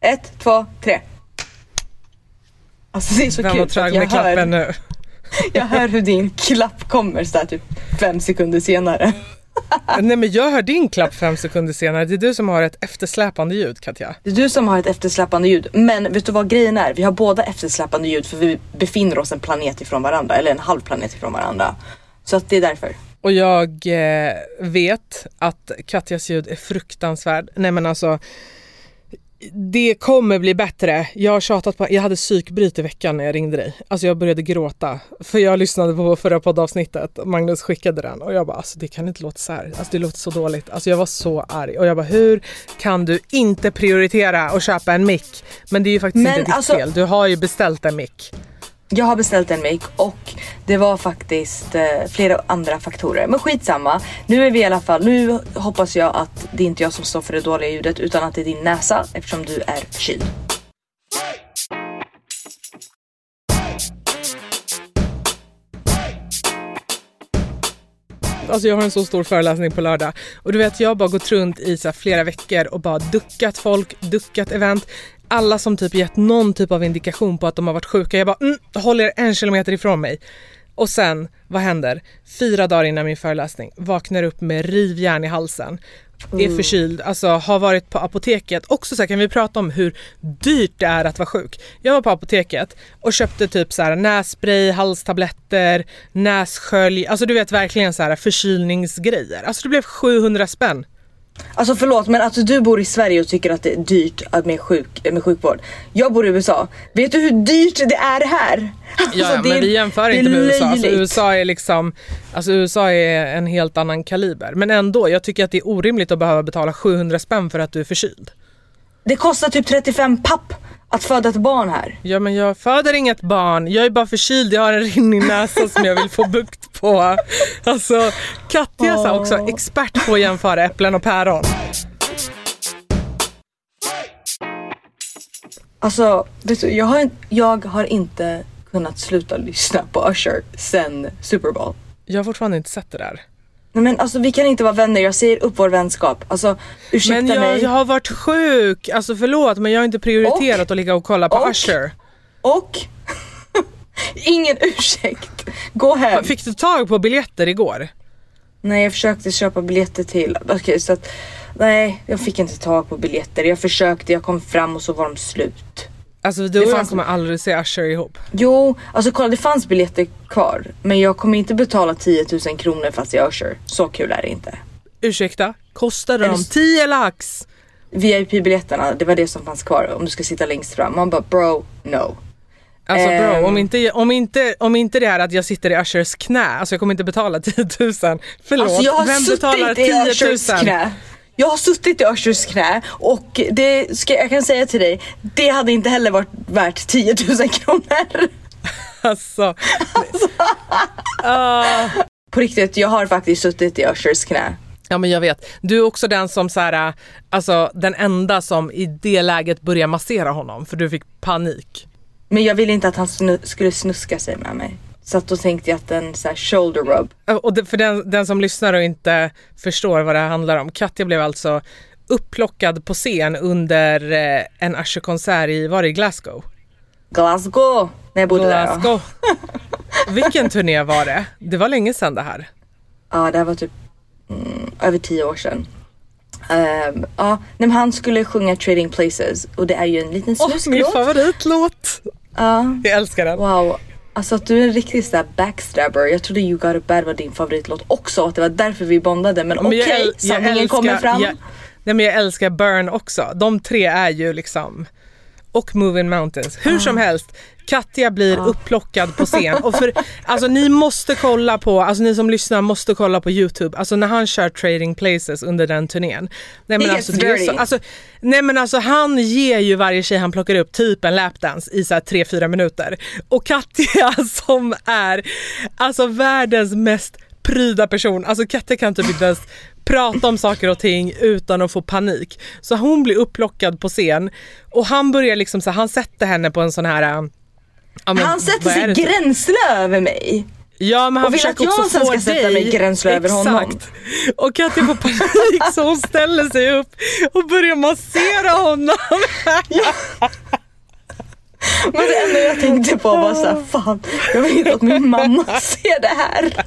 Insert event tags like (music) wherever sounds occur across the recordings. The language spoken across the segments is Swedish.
Ett, två, tre. Alltså det är så Vem kul att med klappen hör, nu? (laughs) jag hör hur din klapp kommer så här, typ fem sekunder senare. (laughs) Nej men jag hör din klapp fem sekunder senare. Det är du som har ett eftersläpande ljud Katja. Det är du som har ett eftersläpande ljud. Men vet du vad grejen är? Vi har båda eftersläpande ljud för vi befinner oss en planet ifrån varandra. Eller en halv planet ifrån varandra. Så att det är därför. Och jag eh, vet att Katjas ljud är fruktansvärd. Nej men alltså det kommer bli bättre. Jag har tjatat på, jag hade psykbryt i veckan när jag ringde dig. Alltså jag började gråta. För jag lyssnade på förra poddavsnittet. Magnus skickade den och jag bara, alltså det kan inte låta så här. Alltså det låter så dåligt. Alltså jag var så arg. Och jag bara, hur kan du inte prioritera och köpa en mick? Men det är ju faktiskt Men inte ditt alltså- fel. Du har ju beställt en mick. Jag har beställt en make och det var faktiskt eh, flera andra faktorer. Men skitsamma. Nu är vi i alla fall, nu hoppas jag att det är inte jag som står för det dåliga ljudet utan att det är din näsa eftersom du är förkyld. Alltså jag har en så stor föreläsning på lördag och du vet jag har bara gått runt i så flera veckor och bara duckat folk, duckat event. Alla som typ gett någon typ av indikation på att de har varit sjuka. Jag bara mm, håll er en kilometer ifrån mig. Och sen, vad händer? Fyra dagar innan min föreläsning vaknar upp med rivjärn i halsen. Är förkyld, alltså har varit på apoteket. Också så här, kan vi prata om hur dyrt det är att vara sjuk. Jag var på apoteket och köpte typ så här nässpray, halstabletter, nässkölj. Alltså du vet verkligen så här förkylningsgrejer. Alltså det blev 700 spänn. Alltså förlåt men alltså du bor i Sverige och tycker att det är dyrt att med, sjuk, med sjukvård. Jag bor i USA. Vet du hur dyrt det är här? Alltså, Ja, det men är- vi jämför inte med USA. Alltså. USA är liksom, alltså USA är en helt annan kaliber. Men ändå, jag tycker att det är orimligt att behöva betala 700 spänn för att du är förkyld. Det kostar typ 35 papp att föda ett barn här. Ja men jag föder inget barn, jag är bara förkyld, jag har en rinnig näsa som jag vill få bukt på. Alltså Katja är så också expert på att jämföra äpplen och päron. Alltså, du, jag har, jag har inte kunnat sluta lyssna på Usher sen Super Bowl. Jag har fortfarande inte sett det där. Nej men alltså vi kan inte vara vänner, jag säger upp vår vänskap. Alltså ursäkta Men jag, mig. jag har varit sjuk, alltså förlåt men jag har inte prioriterat att ligga och kolla på Och? Usher. Och ingen ursäkt. Gå hem. Fick du tag på biljetter igår? Nej jag försökte köpa biljetter till, okej så att nej jag fick inte tag på biljetter. Jag försökte, jag kom fram och så var de slut. Alltså du och jag kommer aldrig se Usher ihop. Jo, alltså kolla det fanns biljetter kvar. Men jag kommer inte betala 10 000 kronor fast jag är Usher. Så kul är det inte. Ursäkta, kostade Eller de s- 10 lax? VIP-biljetterna, det var det som fanns kvar om du ska sitta längst fram. Man bara bro, no. Alltså bro, Ehm. om inte, om, inte, om inte det är att jag sitter i Ushers knä, alltså jag kommer inte betala (laughs) 10 000. Förlåt, Alltså jag har vem betalar suttit i 10 000? Ushers knä. Jag har suttit i Ushers knä och det ska, jag kan säga till dig, det hade inte heller varit värt 10 000 kronor. (laughs) Alltså, (laughs) Ah. På riktigt, jag har faktiskt suttit i Ushers knä. ja men jag vet. Du är också den som så här, alltså den enda som i det läget börjar massera honom för du fick panik. Men jag ville inte att han snu- skulle snuska sig med mig. Så att då tänkte jag att en så shoulder rub. Och det, för den, den som lyssnar och inte förstår vad det här handlar om. Katja blev alltså upplockad på scen under eh, en Usher-konsert i, var det i Glasgow? Glasgow! När jag bodde där. Ja. Glasgow. (laughs) Vilken turné var det? Det var länge sedan det här. ja, det här var typ mm, över tio år sedan. Ehm, ja, men han skulle sjunga Trading Places och det är ju en liten Åh, min snusklåt. favoritlåt! Ja, Jag älskar den. wow. Alltså att du är en riktig sån där backstabber. Jag trodde You Got It Bad var din favoritlåt också och att det var därför vi bondade. Men Men okej, jag sanningen älskar- kommer fram. Jag, nej men jag älskar Burn också. De tre är ju liksom och Moving Mountains. Hur som helst, Katja blir upplockad på scen. (laughs) Och för, alltså ni måste kolla på, alltså ni som lyssnar måste kolla på Youtube. Alltså när han kör Trading Places under den turnén. Nej men, alltså, så, alltså, nej men alltså han ger ju varje tjej han plockar upp typ en lapdance i så här 3-4 minuter. Och Katja (laughs) som är alltså världens mest pryda person. Alltså Katja kan typ inte ens prata om saker och ting utan att få panik. Så hon blir upplockad på scen och han börjar liksom så här, han sätter henne på en sån här... ja, men han sätter sig typ? gränsle över mig. Ja men han Och vill att jag sen ska sätta mig gränsle över honom. Och Katja får panik så hon ställer sig upp och börjar massera honom. Men det enda jag tänkte på var såhär, fan jag vill inte att min mamma ser det här.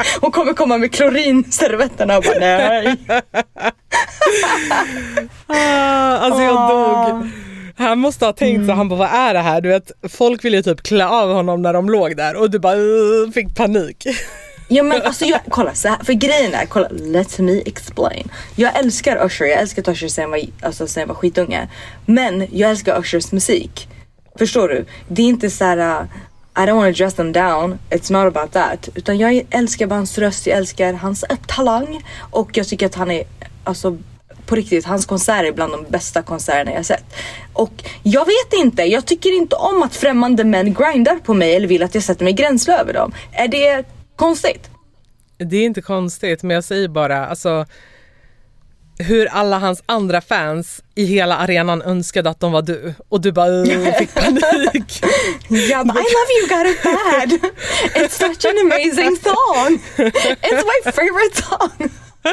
(laughs) Hon kommer komma med klorinservetterna och bara nej. (laughs) Ah, alltså jag Ah. dog. Han måste ha tänkt så, han bara vad är det här? Du vet, folk ville ju typ klä av honom när de låg där och du bara uh, fick panik. (laughs) Ja men alltså jag, kolla så här, för grejen är, kolla let me explain. Jag älskar Usher, jag älskar Usher sen jag var, alltså, sen jag var skitunge. Men jag älskar Ushers musik. Förstår du? Det är inte så här. I don't want to dress them down, it's not about that. Utan jag älskar bara hans röst, jag älskar hans talang. Och jag tycker att han är, alltså på riktigt, hans konserter är bland de bästa konserterna jag sett. Och jag vet inte, jag tycker inte om att främmande män grindar på mig eller vill att jag sätter mig gränsle över dem. Är det konstigt? Det är inte konstigt men jag säger bara alltså hur alla hans andra fans i hela arenan önskade att de var du och du bara (laughs) fick panik. Jag bara, I love you got it bad. It's such an amazing song. It's my favorite song. (laughs)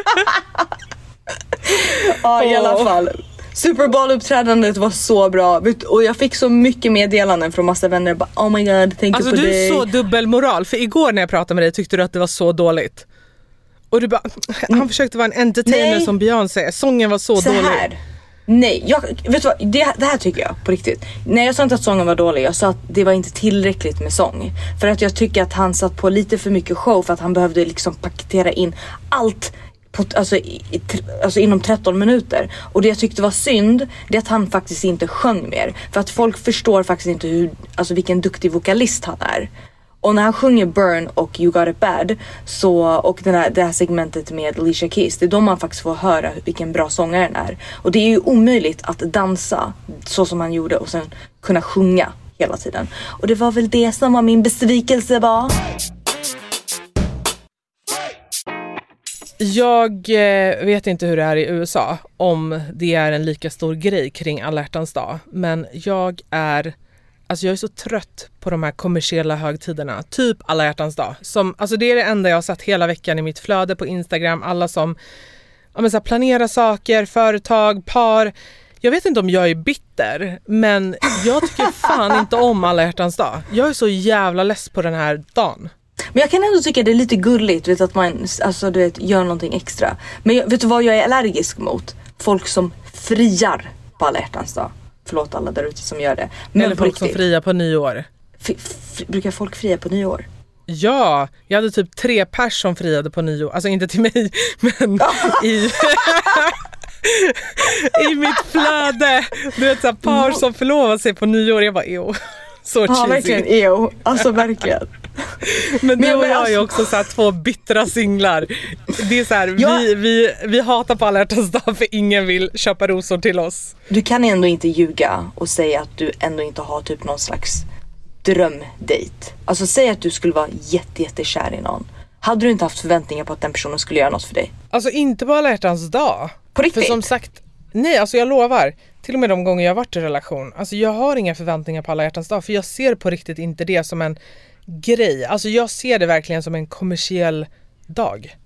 ja i alla fall. Super Bowl uppträdandet var så bra och jag fick så mycket meddelanden från massa vänner. Bara, oh my god, tänker Alltså på du dig. är så dubbelmoral för igår när jag pratade med dig tyckte du att det var så dåligt. Och du bara, han försökte vara en entertainer Nej. som Beyoncé, sången var så, så dålig. här. Nej, jag, vet du vad? Det, det här tycker jag på riktigt. Nej jag sa inte att sången var dålig, jag sa att det var inte tillräckligt med sång. För att jag tycker att han satt på lite för mycket show för att han behövde liksom paketera in allt på, alltså, i, alltså inom 13 minuter. Och det jag tyckte var synd, det är att han faktiskt inte sjöng mer. För att folk förstår faktiskt inte hur, alltså vilken duktig vokalist han är. Och när han sjunger Burn och You Got It Bad så, och den här, det här segmentet med Alicia Keys, det är då man faktiskt får höra vilken bra sångare är. Och det är ju omöjligt att dansa så som han gjorde och sen kunna sjunga hela tiden. Och det var väl det som var min besvikelse var. Jag eh, vet inte hur det är i USA, om det är en lika stor grej kring alla hjärtans dag. Men jag är, alltså jag är så trött på de här kommersiella högtiderna. Typ alla hjärtans dag. Som, alltså det är det enda jag har sett hela veckan i mitt flöde på Instagram. Alla som ja, men så här, planerar saker, företag, par. Jag vet inte om jag är bitter, men jag tycker fan inte om alla hjärtans dag. Jag är så jävla less på den här dagen. Men jag kan ändå tycka det är lite gulligt vet, att man alltså, du vet, gör någonting extra. Men jag, vet du vad jag är allergisk mot? Folk som friar på alla hjärtans dag. Förlåt alla där ute som gör det. Men Eller folk som friar på nyår. brukar folk fria på nyår? Ja, jag hade typ tre pers som friade på nyår. Alltså inte till mig, (laughs) men i, (laughs) i mitt flöde. Du vet såhär par som förlovar sig på nyår. Jag bara ew. Så Ja cheesy. verkligen, eo. Alltså verkligen. (laughs) Men du och jag är alltså- också så två bittra singlar. Det är så här, Ja. vi, vi, vi hatar på alla hjärtans dag för ingen vill köpa rosor till oss. Du kan ändå inte ljuga och säga att du ändå inte har typ någon slags drömdate. Alltså säg att du skulle vara jätte, jättekär i någon. Hade du inte haft förväntningar på att den personen skulle göra något för dig? Alltså inte på alla hjärtans dag. På riktigt? För som sagt, nej alltså jag lovar. Till och med de gånger jag har varit i relation. Alltså jag har inga förväntningar på alla hjärtans dag. För jag ser på riktigt inte det som en grej. Alltså jag ser det verkligen som en kommersiell dag.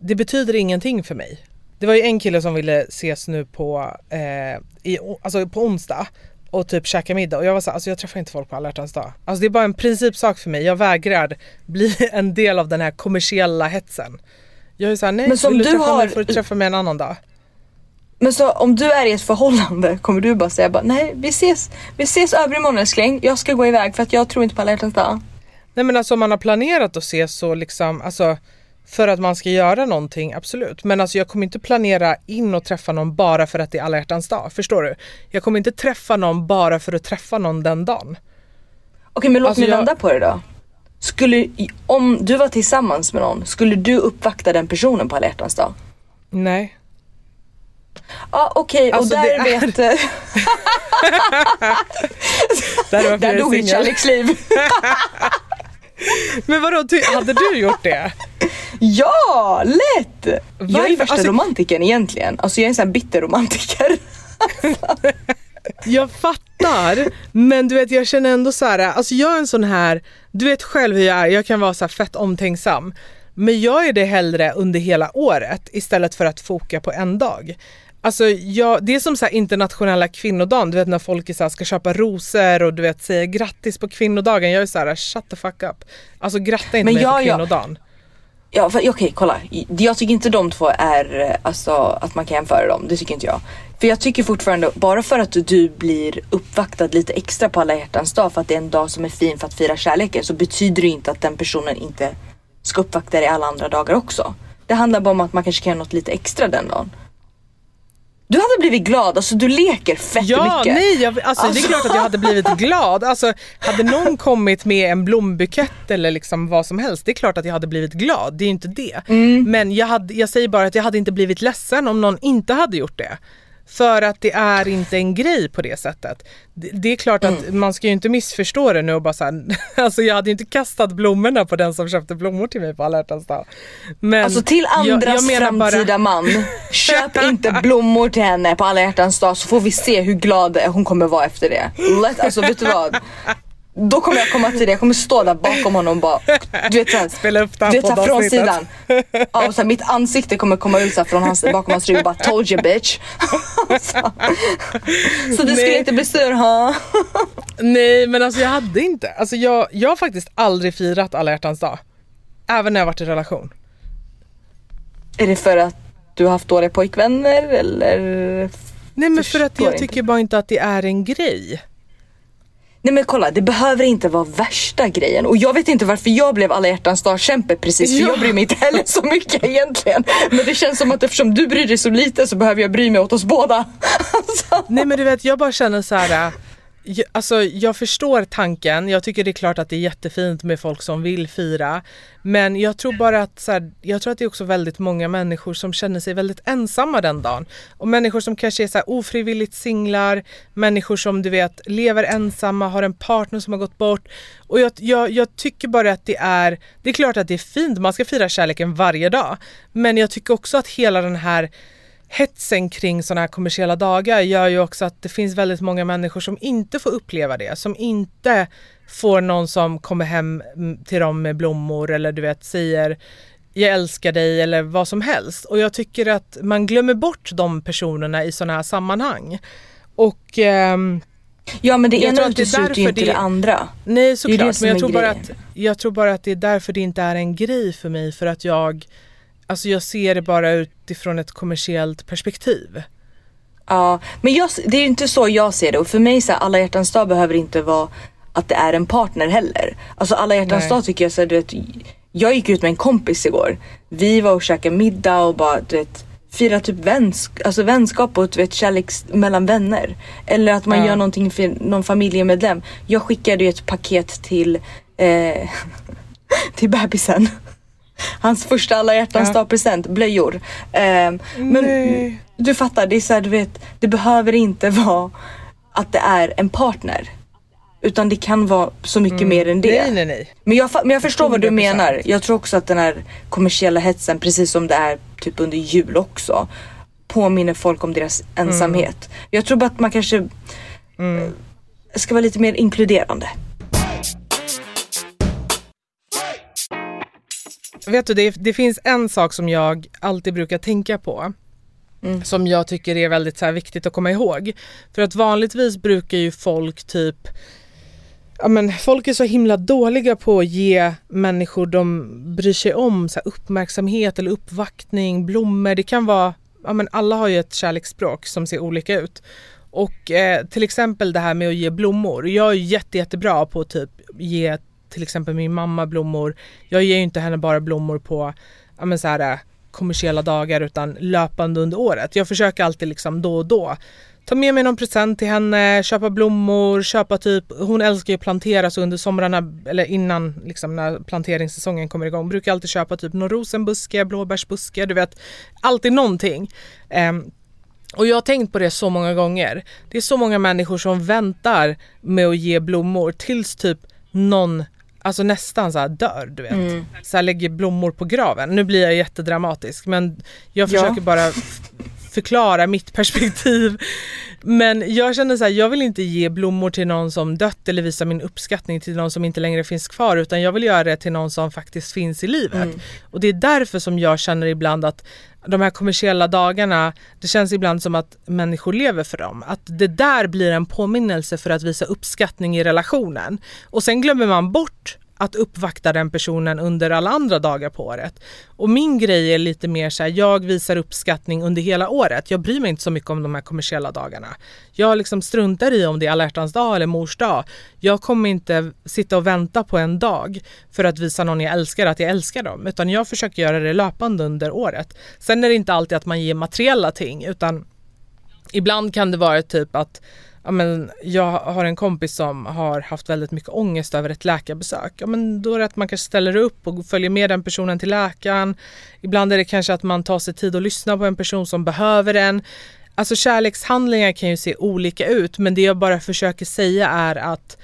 Det betyder ingenting för mig. Det var ju en kille som ville ses nu på, eh, i, alltså på onsdag och typ käka middag och jag var så här, alltså jag träffar inte folk på alla hjärtans dag. Alltså det är bara en principsak för mig. Jag vägrar bli (laughs) en del av den här kommersiella hetsen. Jag är såhär, nej Men som vill du, du har- mig får du träffa mig en annan dag. Men så om du är i ett förhållande kommer du bara säga bara, nej vi ses, vi ses övermorgon älskling. Jag ska gå iväg för att jag tror inte på alla hjärtans dag. Nej men alltså om man har planerat att ses så liksom, alltså för att man ska göra någonting, absolut. Men alltså jag kommer inte planera in och träffa någon bara för att det är alla hjärtans dag. Förstår du? Jag kommer inte träffa någon bara för att träffa någon den dagen. Okej men låt Alltså, mig jag- vända på det då. Skulle, om du var tillsammans med någon, skulle du uppvakta den personen på alla hjärtans dag? Nej. Ja okej Alltså, och där är- vet... (laughs) Där är varför där dog ditt singel. kärleksliv. (laughs) Men vadå, hade du gjort det? ja, lätt! Jag är Varför? värsta Alltså- romantiken egentligen. Alltså jag är en sån här bitter romantiker. Jag fattar. Men du vet jag känner ändå så här, alltså jag är en sån här, du vet själv hur jag är, jag kan vara så fett omtänksam. Men jag är det hellre under hela året istället för att foka på en dag. Alltså jag, det är som så internationella kvinnodagen, du vet när folk så här, ska köpa rosor och du vet säger grattis på kvinnodagen. Jag är så här, shut the fuck up. Alltså gratta inte Men mig jag- på kvinnodagen. Ja för, okej kolla, jag tycker inte de två är, eh, alltså att man kan jämföra dem, det tycker inte jag. För jag tycker fortfarande, bara för att du blir uppvaktad lite extra på alla hjärtans dag för att det är en dag som är fin för att fira kärleken så betyder det inte att den personen inte ska uppvakta dig alla andra dagar också. Det handlar bara om att man kanske kan göra något lite extra den dagen. Du hade blivit glad, alltså du leker fett Ja, mycket. nej, jag, alltså, det är Alltså. klart att jag hade blivit glad. Alltså, hade någon kommit med en blombukett eller liksom vad som helst, det är klart att jag hade blivit glad. Det är ju inte det. Mm. Men jag, hade, jag säger bara att jag hade inte blivit ledsen om någon inte hade gjort det. För att det är inte en grej på det sättet. Det, det är klart att Mm. man ska ju inte missförstå det nu och bara så här, (laughs) alltså jag hade ju inte kastat blommorna på den som köpte blommor till mig på alla hjärtans dag. Men Alltså till jag- andras jag bara- framtida man. Köp (laughs) inte blommor till henne på alla hjärtans dag så får vi se hur glad hon kommer vara efter det. Let, alltså vet du vad? Då kommer jag komma till det, jag kommer stå där bakom honom och bara du vet såhär, Spela upp du vet såhär från sidan. Ja, och så här, mitt ansikte kommer komma ut så här från hans, bakom hans rygg och bara told you bitch. så, (laughs) så du skulle inte bli sur ha? Nej men alltså jag hade inte. Alltså jag, jag har faktiskt aldrig firat alla hjärtans dag. Även när jag varit i relation. Är det för att du har haft dåliga pojkvänner eller? Nej men för att jag tycker bara inte att det är en grej. Nej men kolla, det behöver inte vara värsta grejen och jag vet inte varför jag blev alla hjärtans dag-kämpe precis för Ja. jag bryr mig inte heller så mycket egentligen. Men det känns som att eftersom du bryr dig så lite så behöver jag bry mig åt oss båda. (laughs) Alltså. Nej men du vet jag bara känner så här jag- Alltså jag förstår tanken, jag tycker det är klart att det är jättefint med folk som vill fira. Men jag tror bara att, så här, jag tror att det är också väldigt många människor som känner sig väldigt ensamma den dagen. Och människor som kanske är så här ofrivilligt singlar, människor som du vet lever ensamma, har en partner som har gått bort. Och jag, jag, jag tycker bara att det är, det är klart att det är fint, man ska fira kärleken varje dag. Men jag tycker också att hela den här hetsen kring sådana här kommersiella dagar gör ju också att det finns väldigt många människor som inte får uppleva det, som inte får någon som kommer hem mm, till dem med blommor eller du vet säger jag älskar dig eller vad som helst. Och jag tycker att man glömmer bort de personerna i sådana här sammanhang. Och ehm, Ja men det Jag ena utesluter ju inte det- det andra. nej såklart, men jag tror, bara att, jag tror bara att det är därför det inte är en grej för mig för att jag Alltså jag ser det bara utifrån ett kommersiellt perspektiv. Ja, men jag, det är ju inte så jag ser det och för mig så här, alla hjärtans dag behöver inte vara att det är en partner heller. Alltså alla hjärtans Nej. dag tycker jag så här, du vet, jag gick ut med en kompis igår. Vi var och käkade middag och bara du vet fira typ vänsk, alltså vänskap och du vet kärlek mellan vänner. Eller att man Ja. gör någonting för någon familjemedlem. Jag skickade ju ett paket till eh, (laughs) till bebisen. Hans första alla hjärtans Ja. dag present, blöjor. Ehm, men Nej. du fattar, det är så här, du vet, det behöver inte (laughs) vara att det är en partner. Utan det kan vara så mycket mer än det. Nej nej nej. Men, jag, men jag förstår vad du 100%. menar. Jag tror också att den här kommersiella hetsen, precis som det är typ under jul också, påminner folk om deras ensamhet. Jag tror bara att man kanske eh, ska vara lite mer inkluderande. Vet du, det, det finns en sak som jag alltid brukar tänka på. Mm. Som jag tycker är väldigt så viktigt att komma ihåg. För att vanligtvis brukar ju folk typ Ja, men folk är så himla dåliga på att ge människor de bryr sig om så uppmärksamhet eller uppvaktning, blommor. Det kan vara, ja, men alla har ju ett kärleksspråk som ser olika ut. Och eh, till exempel det här med att ge blommor. Jag är jätte, jättebra på att typ ge till exempel min mamma blommor. Jag ger ju inte henne bara blommor på ja, men så här, eh, kommersiella dagar utan löpande under året. Jag försöker alltid liksom då och då ta med mig någon present till henne, köpa blommor, köpa typ, hon älskar ju att plantera så under somrarna eller innan liksom när planteringssäsongen kommer igång brukar jag alltid köpa typ någon rosenbuske, blåbärsbuske, du vet alltid någonting. Um, och jag har tänkt på det så många gånger. Det är så många människor som väntar med att ge blommor tills typ någon Alltså nästan så här dör du vet. Så här lägger blommor på graven. Nu blir jag jättedramatisk men jag Ja. försöker bara f- förklara mitt perspektiv Men jag känner så här, jag vill inte ge blommor till någon som dött eller visa min uppskattning till någon som inte längre finns kvar utan jag vill göra det till någon som faktiskt finns i livet. Mm. Och det är därför som jag känner ibland att de här kommersiella dagarna, det känns ibland som att människor lever för dem. Att det där blir en påminnelse för att visa uppskattning i relationen. Och sen glömmer man bort att uppvakta den personen under alla andra dagar på året. Och min grej är lite mer så här, jag visar uppskattning under hela året. Jag bryr mig inte så mycket om de här kommersiella dagarna. Jag liksom struntar i om det är alla hjärtans dag eller mors dag. Jag kommer inte sitta och vänta på en dag för att visa någon jag älskar att jag älskar dem, utan jag försöker göra det löpande under året. Sen är det inte alltid att man ger materiella ting, utan ibland kan det vara typ att ja, men jag har en kompis som har haft väldigt mycket ångest över ett läkarbesök. Ja, men då är det att man kanske ställer upp och följer med den personen till läkaren. Ibland är det kanske att man tar sig tid att lyssna på en person som behöver en. Alltså kärlekshandlingar kan ju se olika ut men det jag bara försöker säga är att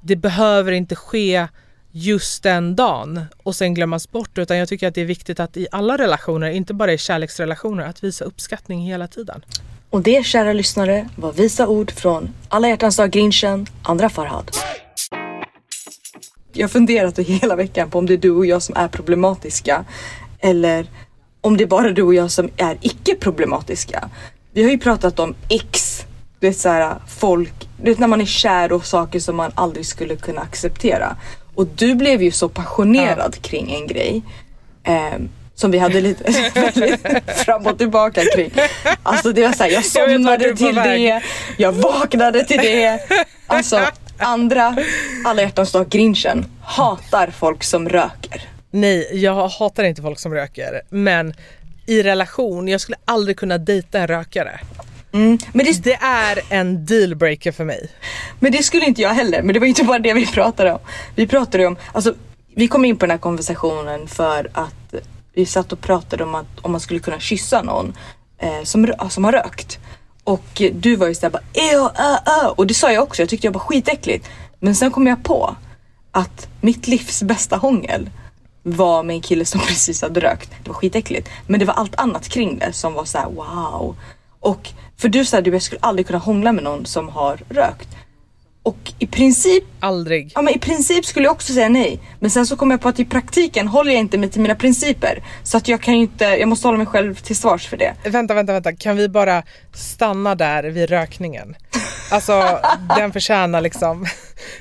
det behöver inte ske just den dagen och sen glömmas bort utan jag tycker att det är viktigt att i alla relationer, inte bara i kärleksrelationer, att visa uppskattning hela tiden. Och det, kära lyssnare, var visa ord från Alla hjärtans dag Grinchen, andra Farhad. Jag har funderat hela veckan på om det är du och jag som är problematiska eller om det är bara du och jag som är icke problematiska. Vi har ju pratat om X, du vet såhär folk, du vet när man är kär och saker som man aldrig skulle kunna acceptera. Och du blev ju så passionerad ja. kring en grej. Um, som vi hade lite (laughs) fram och tillbaka kring. Alltså det var såhär, jag somnade jag till det, jag vaknade till det. Alltså (laughs) andra alla hjärtans dag grinchen hatar folk som röker. Nej, jag hatar inte folk som röker. Men i relation, jag skulle aldrig kunna dejta en rökare. Mm, men det... det... är en dealbreaker för mig. Men det skulle inte jag heller. Men det var inte bara det vi pratade om. Vi pratade om, alltså vi kom in på den här konversationen för att vi satt och pratade om att om man skulle kunna kyssa någon eh, som, som har rökt. Och du var ju såhär bara ö, ö, ö. och det sa jag också, jag tyckte jag var skitäckligt. Men sen kom jag på att mitt livs bästa hångel var med en kille som (laughs) precis hade rökt. Det var skitäckligt. Men det var allt annat kring det som var så här: wow. Och för du sa du, jag skulle aldrig kunna hångla med någon som har rökt. Och i princip... Aldrig. Ja men i princip skulle jag också säga nej. Men sen så kom jag på att i praktiken håller jag inte mig till mina principer. Så att jag kan ju inte, jag måste hålla mig själv till svars för det. Vänta, vänta, vänta. Kan vi bara stanna där vid rökningen? Alltså (laughs) den förtjänar liksom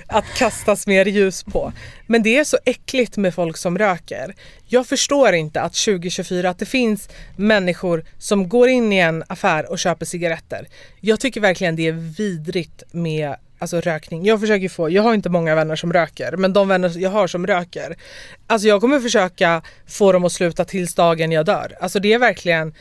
att kastas mer ljus på. Men det är så äckligt med folk som röker. Jag förstår inte att 2024 att det finns människor som går in i en affär och köper cigaretter. Jag tycker verkligen det är vidrigt med Alltså rökning. Jag försöker få, jag har inte många vänner som röker men de vänner jag har som röker. Alltså jag kommer försöka få dem att sluta tills dagen jag dör. Alltså det är verkligen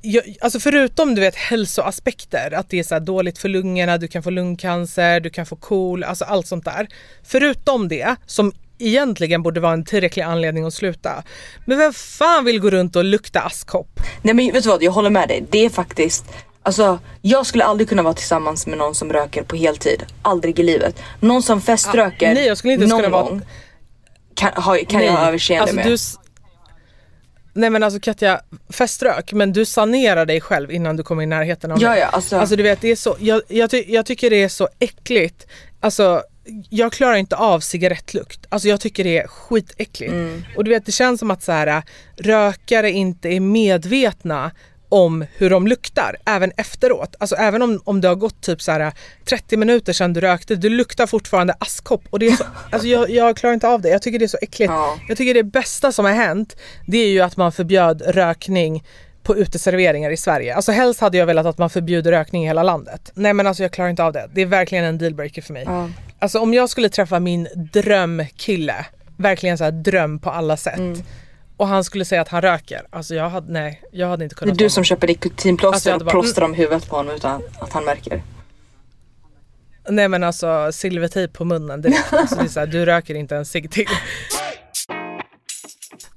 jag, alltså förutom du vet hälsoaspekter, att det är så dåligt för lungorna, du kan få lungcancer, du kan få KOL, alltså allt sånt där. Förutom det, som egentligen borde vara en tillräcklig anledning att sluta. Men vem fan vill gå runt och lukta askkopp? Nej men vet du vad, jag håller med dig. Det är faktiskt Alltså jag skulle aldrig kunna vara tillsammans med någon som röker på heltid. Aldrig i livet. Någon som feströker ah, nej, jag skulle inte någon gång vara... kan, ha, kan jag ha överseende alltså, med. Du... Nej men alltså Katja, feströk men du sanerar dig själv innan du kommer i närheten av ja, Ja, alltså... alltså du vet det är så, jag, jag, ty jag tycker det är så äckligt. Alltså jag klarar inte av cigarettlukt. Alltså jag tycker det är skitäckligt. Mm. Och du vet det känns som att så här, rökare inte är medvetna om hur de luktar även efteråt. Alltså även om, om det har gått typ så här 30 minuter sedan du rökte, du luktar fortfarande askkopp och det är så, (laughs) alltså jag, jag klarar inte av det. Jag tycker det är så äckligt. Ja. Jag tycker det bästa som har hänt det är ju att man förbjöd rökning på uteserveringar i Sverige. Alltså helst hade jag velat att man förbjuder rökning i hela landet. Nej men alltså jag klarar inte av det. Det är verkligen en dealbreaker för mig. Ja. Alltså om jag skulle träffa min drömkille, verkligen så här dröm på alla sätt. Mm och han skulle säga att han röker. Alltså jag hade, nej, jag hade inte kunnat. Det är du som köper nikotinplåster alltså och plåstrar om huvudet på honom utan att han märker. Nej men alltså silvertejp på munnen direkt. Alltså, det är så här, du röker inte en cigg till.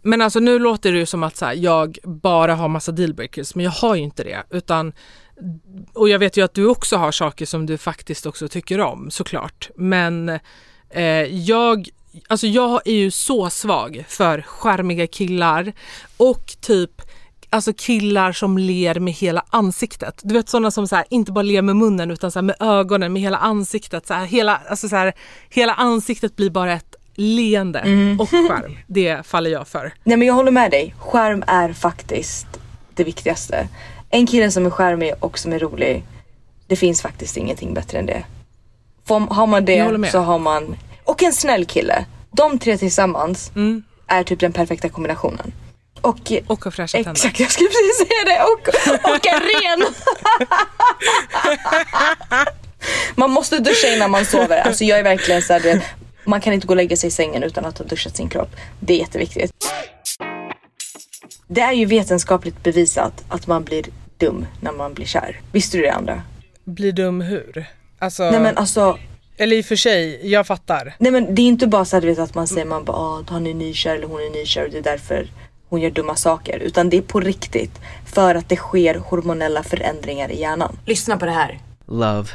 Men alltså nu låter det ju som att så här, jag bara har massa dealbreakers men jag har ju inte det utan och jag vet ju att du också har saker som du faktiskt också tycker om såklart men eh, jag Alltså jag är ju så svag för charmiga killar och typ Alltså killar som ler med hela ansiktet. Du vet sådana som så här, inte bara ler med munnen utan så här, med ögonen, med hela ansiktet. Så här, hela, alltså så här, hela ansiktet blir bara ett leende och skärm. (laughs) Det faller jag för. Nej men jag håller med dig. Skärm är faktiskt det viktigaste. En kille som är skärmig och som är rolig. Det finns faktiskt ingenting bättre än det. Får, har man det så har man... Och en snäll kille. De tre tillsammans Mm. är typ den perfekta kombinationen. Och, Och har fräscha tänder. Exakt, jag skulle precis säga det. Och, och en ren. (laughs) man måste duscha innan man sover. Alltså jag är verkligen så här, man kan inte gå och lägga sig i sängen utan att ha duschat sin kropp. Det är jätteviktigt. Det är ju vetenskapligt bevisat att man blir dum när man blir kär. Visste du det andra? Blir dum hur? Alltså, Nej men alltså, eller i och för sig, jag fattar. nej men det är inte bara så du vet att man säger man bara ah, han är nykär eller hon är nykär och det är därför hon gör dumma saker. Utan det är på riktigt för att det sker hormonella förändringar i hjärnan. Lyssna på det här. Love.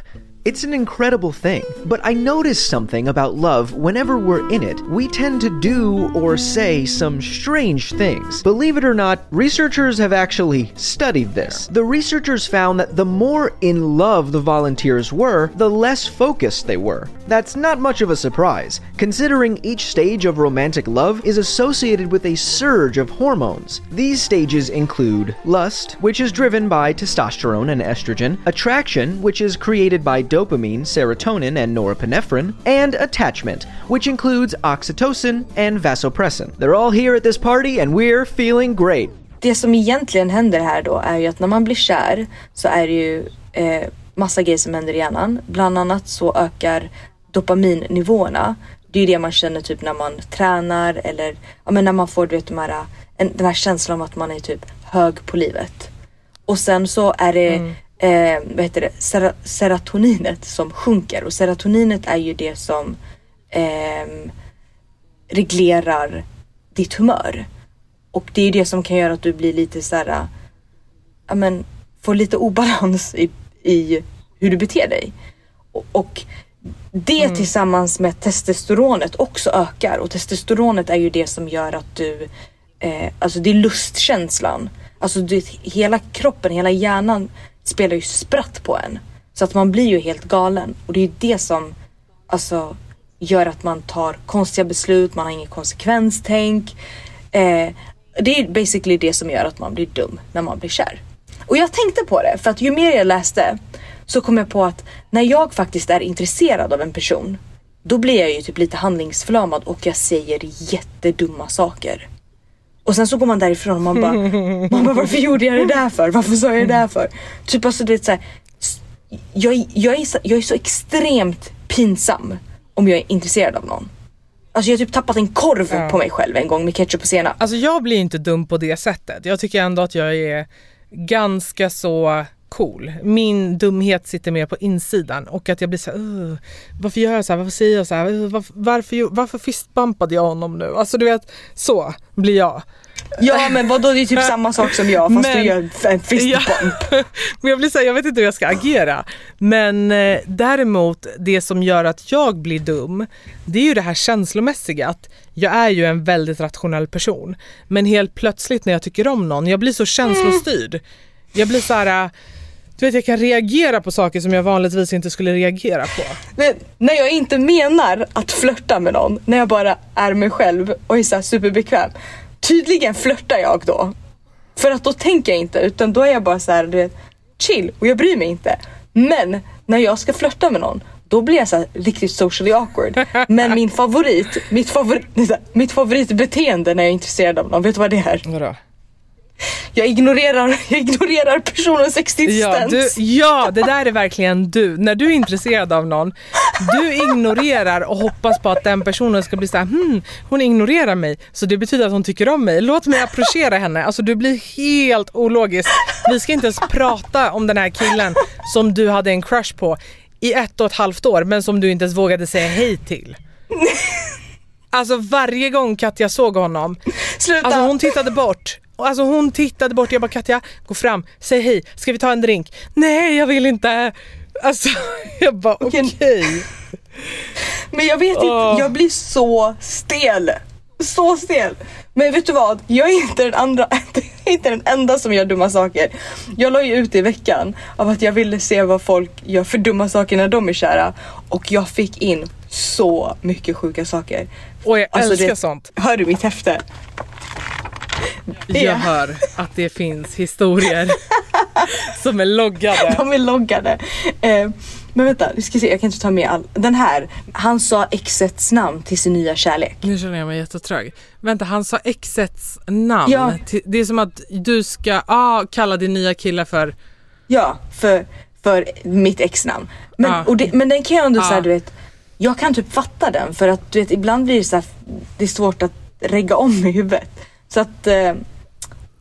It's an incredible thing, but I notice something about love whenever we're in it. We tend to do or say some strange things. Believe it or not, researchers have actually studied this. The researchers found that the more in love the volunteers were, the less focused they were. That's not much of a surprise, considering each stage of romantic love is associated with a surge of hormones. These stages include lust, which is driven by testosterone and estrogen, attraction, which is created by dopamine, serotonin, and norepinephrine, and attachment, which includes oxytocin and vasopressin. They're all here at this party and we're feeling great. Det som egentligen händer här då är ju att när man blir kär så är det ju eh, massa grejer som händer i hjärnan. Bland annat så ökar dopaminnivåerna. Det är ju det man känner typ när man tränar eller ja, men när man får du vet, de här, en, den här känslan av att man är typ hög på livet. Och sen så är det eh, vad heter det, Sera- serotoninet som sjunker och serotoninet är ju det som ehm, reglerar ditt humör. Och det är ju det som kan göra att du blir lite så här, ja men får lite obalans i, i hur du beter dig. Och, och det tillsammans med testosteronet också ökar och testosteronet är ju det som gör att du, eh, alltså det är lustkänslan. Alltså du, hela kroppen, hela hjärnan spelar ju spratt på en. Så att man blir ju helt galen och det är ju det som alltså gör att man tar konstiga beslut, man har inget konsekvenstänk. Eh, det är basically det som gör att man blir dum när man blir kär. Och jag tänkte på det för att ju mer jag läste så kom jag på att när jag faktiskt är intresserad av en person då blir jag ju typ lite handlingsförlamad och jag säger jättedumma saker. Och sen så går man därifrån och man bara, (laughs) man bara varför gjorde jag det där för? Varför sa jag det där för? Typ alltså du vet såhär, jag, är- jag, är jag är så extremt pinsam om jag är intresserad av någon. Alltså jag har typ tappat en korv Ja. på mig själv en gång med ketchup och senap. Alltså jag blir inte dum på det sättet. Jag tycker ändå att jag är ganska så cool. Min dumhet sitter mer på insidan och att jag blir så här, "Ugh, varför gör jag så här, varför säger jag så här, Ugh, varför, varför, varför fistbumpade jag honom nu? Alltså du vet, så blir jag. Ja men vadå det är typ samma sak som jag fast Men- du gör en fistbump. (laughs) Men jag blir så här, jag vet inte hur jag ska agera. Men eh, däremot det som gör att jag blir dum, det är ju det här känslomässiga att jag är ju en väldigt rationell person. Men helt plötsligt när jag tycker om någon, jag blir så känslostyrd. Jag blir så här, eh, du vet jag kan reagera på saker som jag vanligtvis inte skulle reagera på. Men när jag inte menar att flörta med någon, när jag bara är mig själv och är så superbekväm. Tydligen flörtar jag då. För att då tänker jag inte utan då är jag bara så här, du vet, chill och jag bryr mig inte. Men när jag ska flörta med någon då blir jag så här riktigt socially awkward. Men min favorit, mitt, favorit, (laughs) mitt favoritbeteende när jag är intresserad av någon, vet du vad det är? Vadå? Jag ignorerar, (laughs) jag ignorerar personens existens. Ja, du, ja, det där är verkligen du. När du är intresserad av någon, du ignorerar och hoppas på att den personen ska bli så här, hmm, hon ignorerar mig, så det betyder att hon tycker om mig. Låt mig approchera henne. Alltså du blir helt ologisk. Vi ska inte ens prata om den här killen som du hade en crush på i ett och ett halvt år, men som du inte ens vågade säga hej till. Alltså varje gång Katja såg honom, Sluta! Alltså hon tittade bort. Alltså hon tittade bort. Jag bara Katja, gå fram, säg hej, ska vi ta en drink? Nej jag vill inte. Alltså (laughs) jag bara okej. Okej. Men jag vet inte, jag blir så stel. Så stel. Men vet du vad? Jag är inte den andra. (laughs) är inte den enda som gör dumma saker. Jag la ju ut i veckan av att jag ville se vad folk gör för dumma saker när de är kära. Och jag fick in så mycket sjuka saker. Och jag Alltså, älskar det- sånt. Hör du mitt häfte? Jag Ja. hör att det finns historier (laughs) som är loggade. De är loggade. Eh, men vänta, vi ska se, jag kan inte ta med all. Den här, han sa exets namn till sin nya kärlek. Nu känner jag mig jättetrög. Vänta, han sa exets namn. Ja. Det är som att du ska ah, kalla din nya kille för... Ja, för, för mitt exnamn. Men, och det, men den kan jag ändå Ja. säga, du vet, jag kan typ fatta den för att du vet, ibland blir det så här, det är svårt att regga om i huvudet. Så att eh,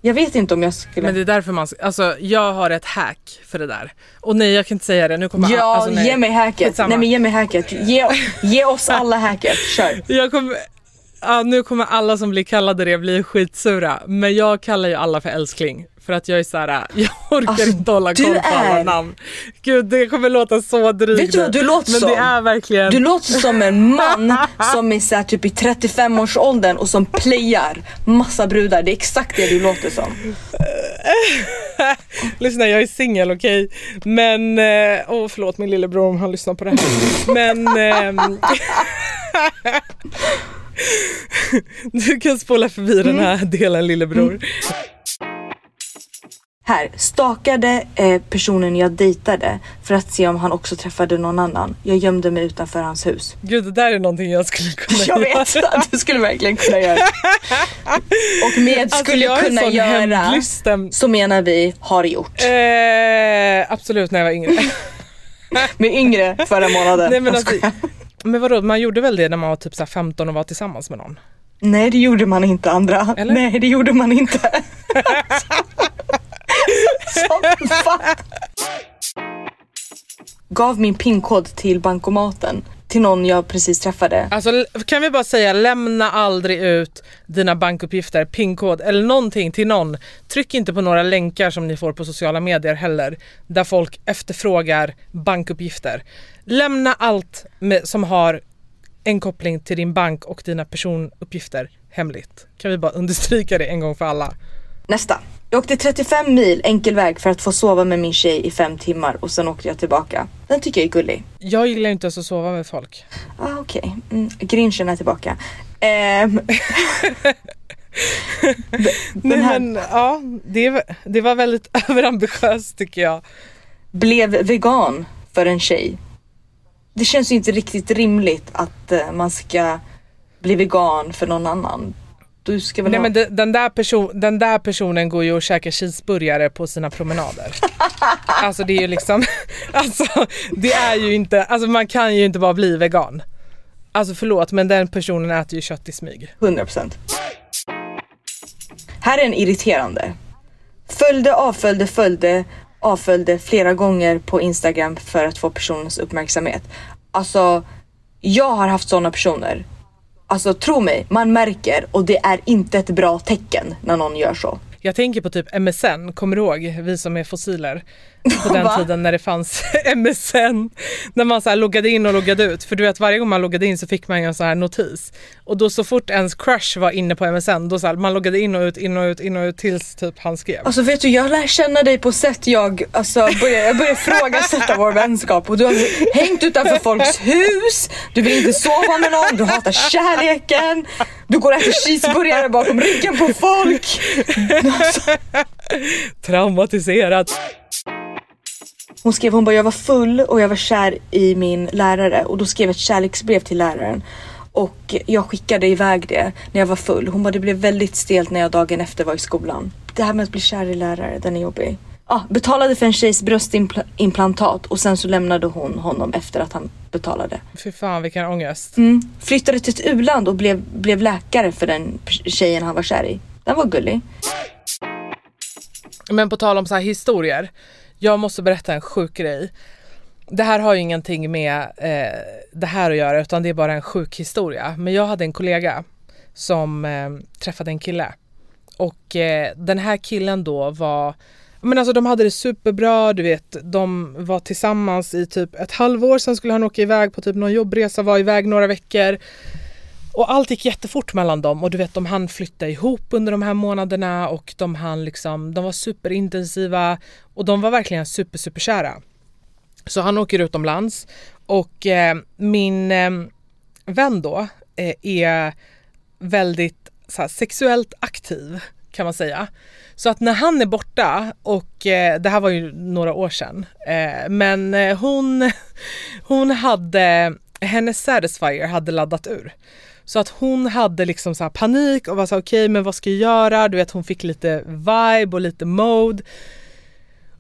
jag vet inte om jag skulle... Men det är därför man... Alltså jag har ett hack för det där. Och nej, jag kan inte säga det. Nu kommer ja, alltså, nej. ge mig hacket. Skitsamma. Nej men ge mig hacket. Ge, ge oss (laughs) alla hacket. Kör. Jag kommer, ja, nu kommer alla som blir kallade det bli skitsura. Men jag kallar ju alla för älskling. För att jag är såhär, (laughs) jag orkar Alltså, inte hålla koll på alla är- namn. Gud det kommer låta så drygt. Vet du vad du låter Men som? det är verkligen... Du låter som en man (laughs) som är så här, typ i 35-årsåldern och som playar massa brudar. Det är exakt det du låter som. (laughs) Lyssna jag är singel okej. Men, eh, åh förlåt min lillebror om han lyssnar på det här. Men ehm, (laughs) Du kan spola förbi den här delen lillebror. Här, stakade eh, personen jag dejtade för att se om han också träffade någon annan. Jag gömde mig utanför hans hus. Gud det där är någonting jag skulle kunna (laughs) Jag göra. vet (laughs) att du skulle verkligen kunna göra. Och med Alltså, skulle jag är kunna göra hämndlysten. så menar vi har gjort. Eh, absolut när jag var yngre. Med yngre förra månaden. Nej, men, Jag alltså. Men vadå, man gjorde väl det när man var typ så här 15 och var tillsammans med någon? Nej det gjorde man inte andra. Eller? Nej det gjorde man inte. (laughs) Som fan. Gav min pinkod till bankomaten till någon jag precis träffade. Alltså kan vi bara säga lämna aldrig ut dina bankuppgifter, pinkod eller någonting till någon. Tryck inte på några länkar som ni får på sociala medier heller där folk efterfrågar bankuppgifter. Lämna allt med, som har en koppling till din bank och dina personuppgifter hemligt. Kan vi bara understryka det en gång för alla? Nästa. Jag åkte 35 mil enkel väg för att få sova med min tjej i fem timmar och sen åkte jag tillbaka. Den tycker jag är gullig. Jag gillar inte ens att sova med folk. Ah, Okej, mm, Grinchen är tillbaka. Ehm, (laughs) Nej, här- men, ja, det, det var väldigt (laughs) överambitiöst tycker jag. blev vegan för en tjej. Det känns ju inte riktigt rimligt att eh, man ska bli vegan för någon annan. Du ska väl Nej ha... men de- den där, person, den där personen går ju och käkar cheeseburgare på sina promenader. (laughs) alltså det är ju liksom, (laughs) alltså det är ju inte, alltså man kan ju inte bara bli vegan. Alltså förlåt men den personen äter ju kött i smyg. 100%. Här är en irriterande. Följde, avföljde, följde, avföljde flera gånger på Instagram för att få personens uppmärksamhet. Alltså, jag har haft sådana personer. Alltså tro mig, man märker och det är inte ett bra tecken när någon gör så. Jag tänker på typ MSN, kommer du ihåg? Vi som är fossiler. På den (laughs) Va? tiden när det fanns (laughs) MSN. När man så här loggade in och loggade ut. För du vet varje gång man loggade in så fick man en så här notis. Och då så fort ens crush var inne på MSN, då så här, man loggade in och ut, in och ut, in och ut tills typ han skrev. Alltså vet du, jag lär känna dig på sätt jag, alltså börjar, jag börjar ifrågasätta vår vänskap och du har hängt utanför folks hus, du vill inte sova med någon, du hatar kärleken, du går och äter cheeseburgare bakom ryggen på folk. (laughs) Alltså, Traumatiserad. Hon skrev, hon bara jag var full och jag var kär i min lärare och då skrev jag ett kärleksbrev till läraren. Och jag skickade iväg det när jag var full. Hon bara det blev väldigt stelt när jag dagen efter var i skolan. Det här med att bli kär i lärare, den är jobbig. Ah, betalade för en tjejs bröstimplantat och sen så lämnade hon honom efter att han betalade. Fy fan vilken ångest. Mm. Flyttade till ett uland och blev, blev läkare för den tjejen han var kär i. Den var gullig. Men på tal om så här historier. Jag måste berätta en sjuk grej. Det här har ju ingenting med eh, det här att göra utan det är bara en sjuk historia. Men jag hade en kollega som eh, träffade en kille. Och eh, den här killen då var men alltså de hade det superbra, du vet, de var tillsammans i typ ett halvår, sen skulle han åka iväg på typ någon jobbresa, var iväg några veckor. Och allt gick jättefort mellan dem och du vet de hann flytta ihop under de här månaderna och de hann liksom, de var superintensiva och de var verkligen super superkära. Så han åker utomlands och eh, min eh, vän då eh, är väldigt här, sexuellt aktiv kan man säga. Så att när han är borta och eh, det här var ju några år sedan eh, men eh, hon, (laughs) hon hade, hennes Satisfyer hade laddat ur. Så att hon hade liksom så panik och var så okej okay, men vad ska jag göra? Du vet hon fick lite vibe och lite mode.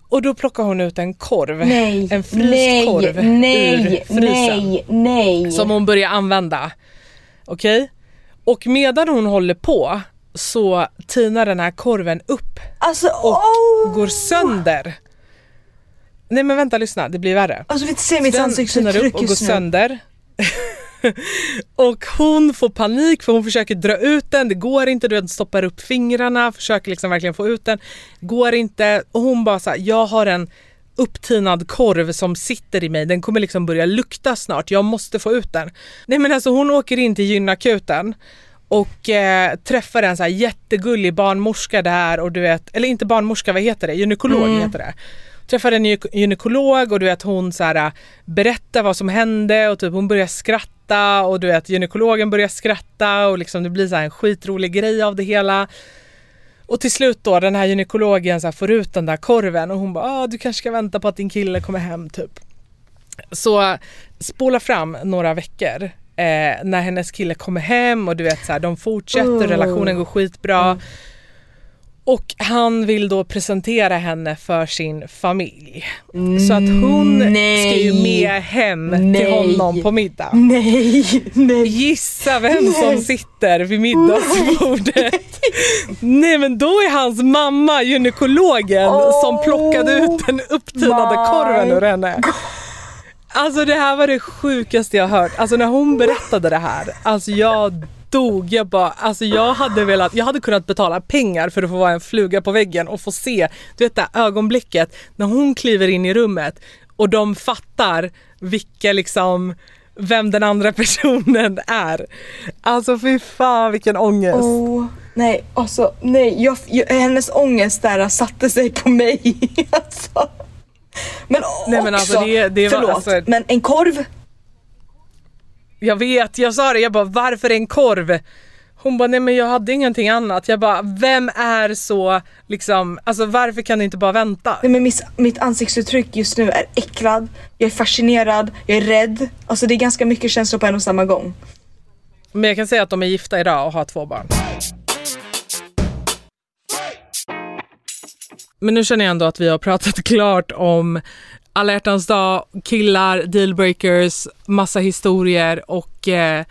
Och då plockar hon ut en korv. Nej, en fryskorv nej, ur frysen. Nej, nej. Som hon börjar använda. Okej? Okay? Och medan hon håller på så tinar den här korven upp alltså, och oh! går sönder. Nej men vänta lyssna, det blir värre. Alltså vet se mitt ansiktsuttryck och går sönder. (laughs) och hon får panik för hon försöker dra ut den, det går inte, du vet, stoppar upp fingrarna, försöker liksom verkligen få ut den, går inte och hon bara såhär, jag har en upptinad korv som sitter i mig, den kommer liksom börja lukta snart, jag måste få ut den. Nej men alltså hon åker in till gynakuten och eh, träffar en så här jättegullig barnmorska där och du vet, eller inte barnmorska, vad heter det? Gynekolog mm. heter det. Träffade en gynekolog och du vet hon så här, berättar vad som hände och typ hon börjar skratta och du vet gynekologen börjar skratta och liksom det blir så en skitrolig grej av det hela. Och till slut då den här gynekologen så här, får ut den där korven och hon bara ah, du kanske ska vänta på att din kille kommer hem typ. Så spola fram några veckor eh, när hennes kille kommer hem och du vet så här, de fortsätter, oh. relationen går skitbra. Mm. Och han vill då presentera henne för sin familj. Så att hon nej, ska ju med hem nej, till honom på middag. Nej, nej. Gissa vem som sitter vid middagsbordet. nej men då är hans mamma gynekologen oh, som plockade ut den upptinade korven ur henne. Alltså det här var det sjukaste jag hört. Alltså när hon berättade det här, alltså jag dog. Jag bara, alltså jag hade velat, jag hade kunnat betala pengar för att få vara en fluga på väggen och få se, du vet det ögonblicket när hon kliver in i rummet och de fattar vilka liksom vem den andra (laughs) personen är. Alltså fy fan vilken ångest. Oh, nej, alltså nej, jag, jag, hennes ångest där satte sig på mig. (laughs) alltså. Men också, nej, men alltså det, det var, förlåt, alltså, men en korv jag vet, jag sa det, jag bara varför en korv? Hon bara nej men jag hade ingenting annat. Jag bara vem är så liksom, alltså varför kan du inte bara vänta? Nej men mitt, mitt ansiktsuttryck just nu är äcklad, jag är fascinerad, jag är rädd. Alltså det är ganska mycket känslor på en och samma gång. Men jag kan säga att de är gifta idag och har två barn. Men nu känner jag ändå att vi har pratat (laughs) klart om alla hjärtans dag, killar, dealbreakers, massa historier och eh,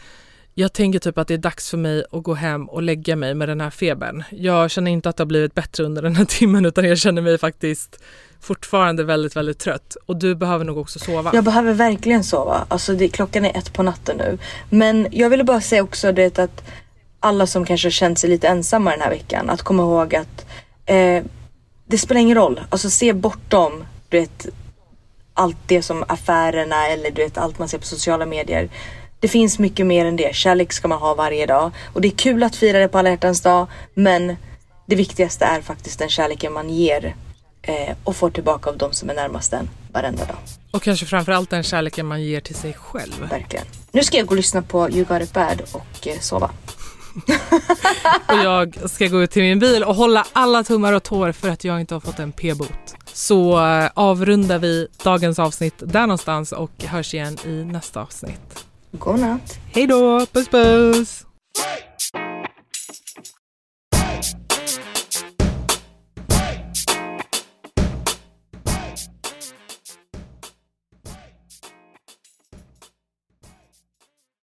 jag tänker typ att det är dags för mig att gå hem och lägga mig med den här febern. Jag känner inte att det har blivit bättre under den här (laughs) timmen utan jag känner mig faktiskt fortfarande väldigt, väldigt trött. Och du behöver nog också sova. Jag behöver verkligen sova. Alltså det, klockan är ett på natten nu. Men jag ville bara säga också det att alla som kanske har känt sig lite ensamma den här veckan, att komma ihåg att eh, det spelar ingen roll. Alltså se bortom du vet, allt det som affärerna eller du vet allt man ser på sociala medier. Det finns mycket mer än det. Kärlek ska man ha varje dag och det är kul att fira det på alla hjärtans dag. Men det viktigaste är faktiskt den kärleken man ger eh, och får tillbaka av de som är närmast en varenda dag. Och kanske framförallt den kärleken man ger till sig själv. Verkligen. Nu ska jag gå och lyssna på You got it bad och eh, sova. (laughs) och jag ska gå ut till min bil och hålla alla tummar och tår för att jag inte har fått en p-bot. Så eh, avrundar vi dagens avsnitt där någonstans och hörs igen i nästa avsnitt. God natt. Hej då, puss puss!